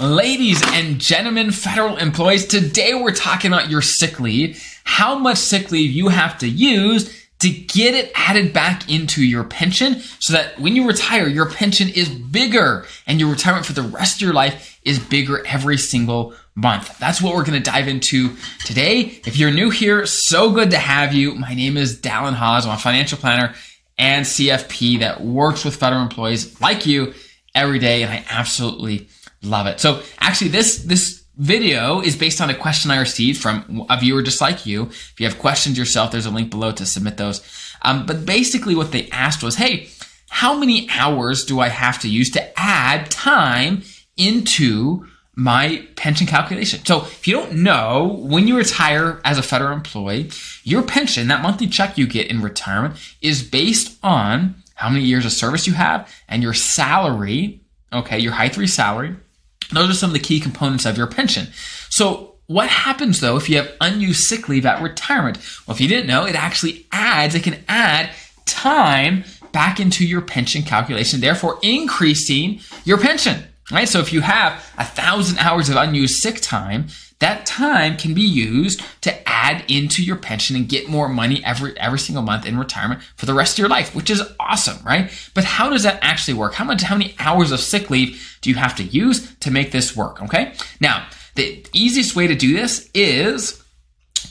Ladies and gentlemen, federal employees, today we're talking about your sick leave, how much sick leave you have to use to get it added back into your pension so that when you retire, your pension is bigger and your retirement for the rest of your life is bigger every single month. That's what we're going to dive into today. If you're new here, so good to have you. My name is Dallin Haws. I'm a financial planner and CFP that works with federal employees like you every day. And I absolutely Love it. So actually this, this video is based on a question I received from a viewer just like you. If you have questions yourself, there's a link below to submit those. Um, but basically what they asked was, hey, how many hours do I have to use to add time into my pension calculation. So if you don't know, when you retire as a federal employee, your pension, that monthly check you get in retirement, is based on how many years of service you have and your salary, okay, your high three salary, those are some of the key components of your pension. So what happens though if you have unused sick leave at retirement? Well, if you didn't know, it actually adds, it can add time back into your pension calculation, therefore increasing your pension. Right? So if you have a thousand hours of unused sick time, that time can be used to add into your pension and get more money every every single month in retirement for the rest of your life, which is awesome, right? But how does that actually work? How much how many hours of sick leave do you have to use to make this work, okay? Now, the easiest way to do this is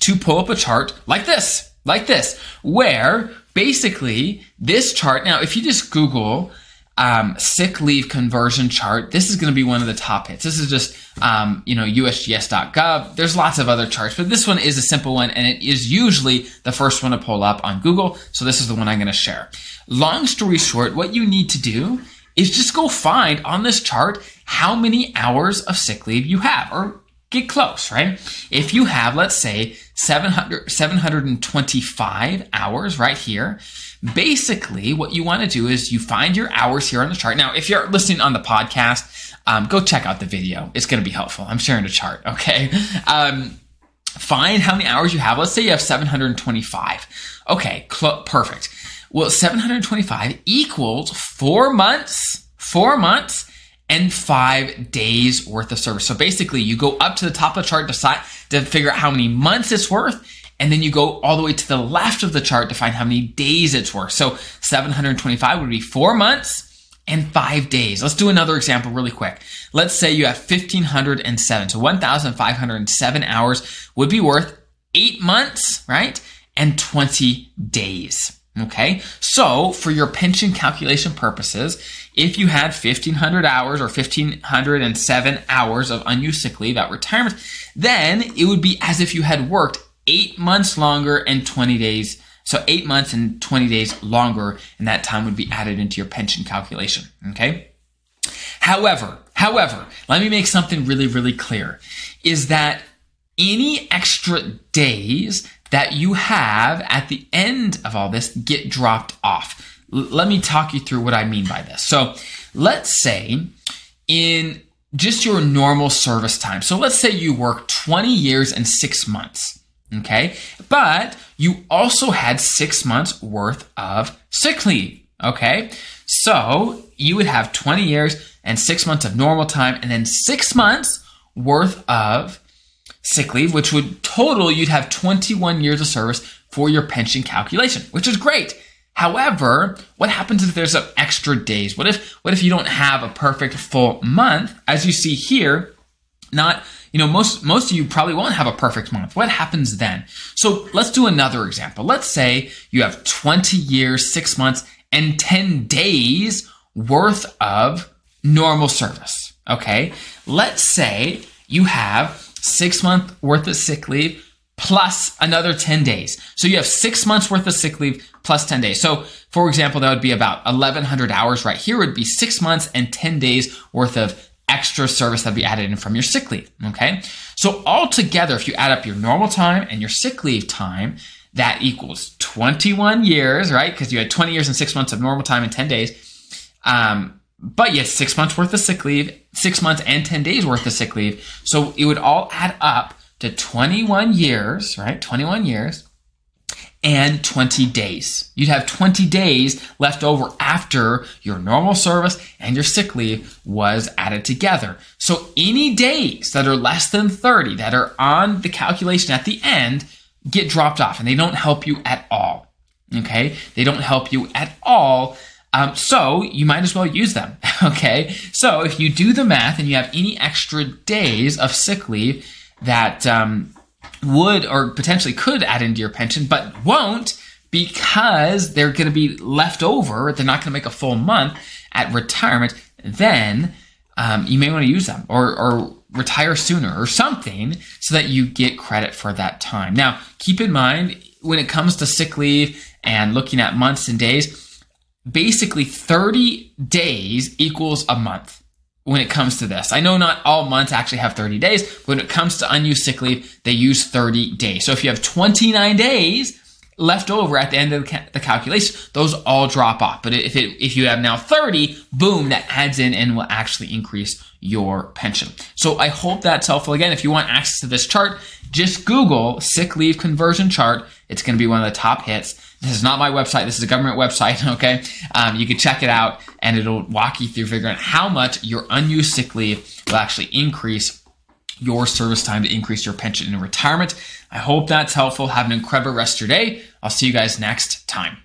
to pull up a chart like this, like this, where basically this chart, now if you just Google um, sick leave conversion chart. This is going to be one of the top hits. This is just, um, you know, USGS.gov. There's lots of other charts, but this one is a simple one and it is usually the first one to pull up on Google. So this is the one I'm going to share. Long story short, what you need to do is just go find on this chart how many hours of sick leave you have or get close, right? If you have, let's say 700, 725 hours right here, basically what you want to do is you find your hours here on the chart. Now, if you're listening on the podcast, um, go check out the video. It's going to be helpful. I'm sharing a chart. Okay. Um, find how many hours you have. Let's say you have 725. Okay. Cl- perfect. Well, 725 equals four months, four months and five days worth of service. So basically you go up to the top of the chart, to, decide to figure out how many months it's worth and then you go all the way to the left of the chart to find how many days it's worth. So 725 would be four months and five days. Let's do another example really quick. Let's say you have 1507. So 1507 hours would be worth eight months, right? And 20 days. Okay. So for your pension calculation purposes, if you had 1500 hours or 1507 hours of unused sick leave at retirement, then it would be as if you had worked eight months longer and 20 days. So eight months and 20 days longer, and that time would be added into your pension calculation. Okay. However, however, let me make something really, really clear is that any extra days that you have at the end of all this get dropped off. Let me talk you through what I mean by this. So let's say in just your normal service time. So let's say you work 20 years and six months. Okay. But you also had six months worth of sick leave. Okay. So you would have 20 years and six months of normal time and then six months worth of sick leave, which would total, you'd have 21 years of service for your pension calculation, which is great. However, what happens if there's some extra days? What if, what if you don't have a perfect full month? As you see here, not you know, most, most of you probably won't have a perfect month. What happens then? So let's do another example. Let's say you have 20 years, six months, and 10 days worth of normal service. Okay. Let's say you have six month worth of sick leave plus another 10 days. So you have six months worth of sick leave plus 10 days. So for example, that would be about 1100 hours right here would be six months and 10 days worth of extra service that'd be added in from your sick leave. Okay. So altogether, if you add up your normal time and your sick leave time, that equals 21 years, right? Because you had 20 years and six months of normal time and 10 days. Um, but yet six months worth of sick leave, six months and 10 days worth of sick leave. So it would all add up to 21 years, right? 21 years and 20 days. You'd have 20 days left over after your normal service and your sick leave was added together. So any days that are less than 30 that are on the calculation at the end get dropped off and they don't help you at all. Okay? They don't help you at all. Um, so you might as well use them. Okay? So if you do the math and you have any extra days of sick leave that um, would or potentially could add into your pension, but won't because they're going to be left over, they're not going to make a full month at retirement, then um, you may want to use them or, or retire sooner or something so that you get credit for that time. Now, keep in mind when it comes to sick leave and looking at months and days, basically 30 days equals a month when it comes to this. I know not all months actually have 30 days, but when it comes to unused sick leave, they use 30 days. So if you have 29 days left over at the end of the, calculation, those all drop off. But if it, if you have now 30, boom, that adds in and will actually increase your pension. So I hope that's helpful. Again, if you want access to this chart, just Google sick leave conversion chart. It's going to be one of the top hits. This is not my website. This is a government website. Okay. Um, you can check it out and it'll walk you through figuring out how much your unused sick leave will actually increase your service time to increase your pension in retirement. I hope that's helpful. Have an incredible rest of your day. I'll see you guys next time.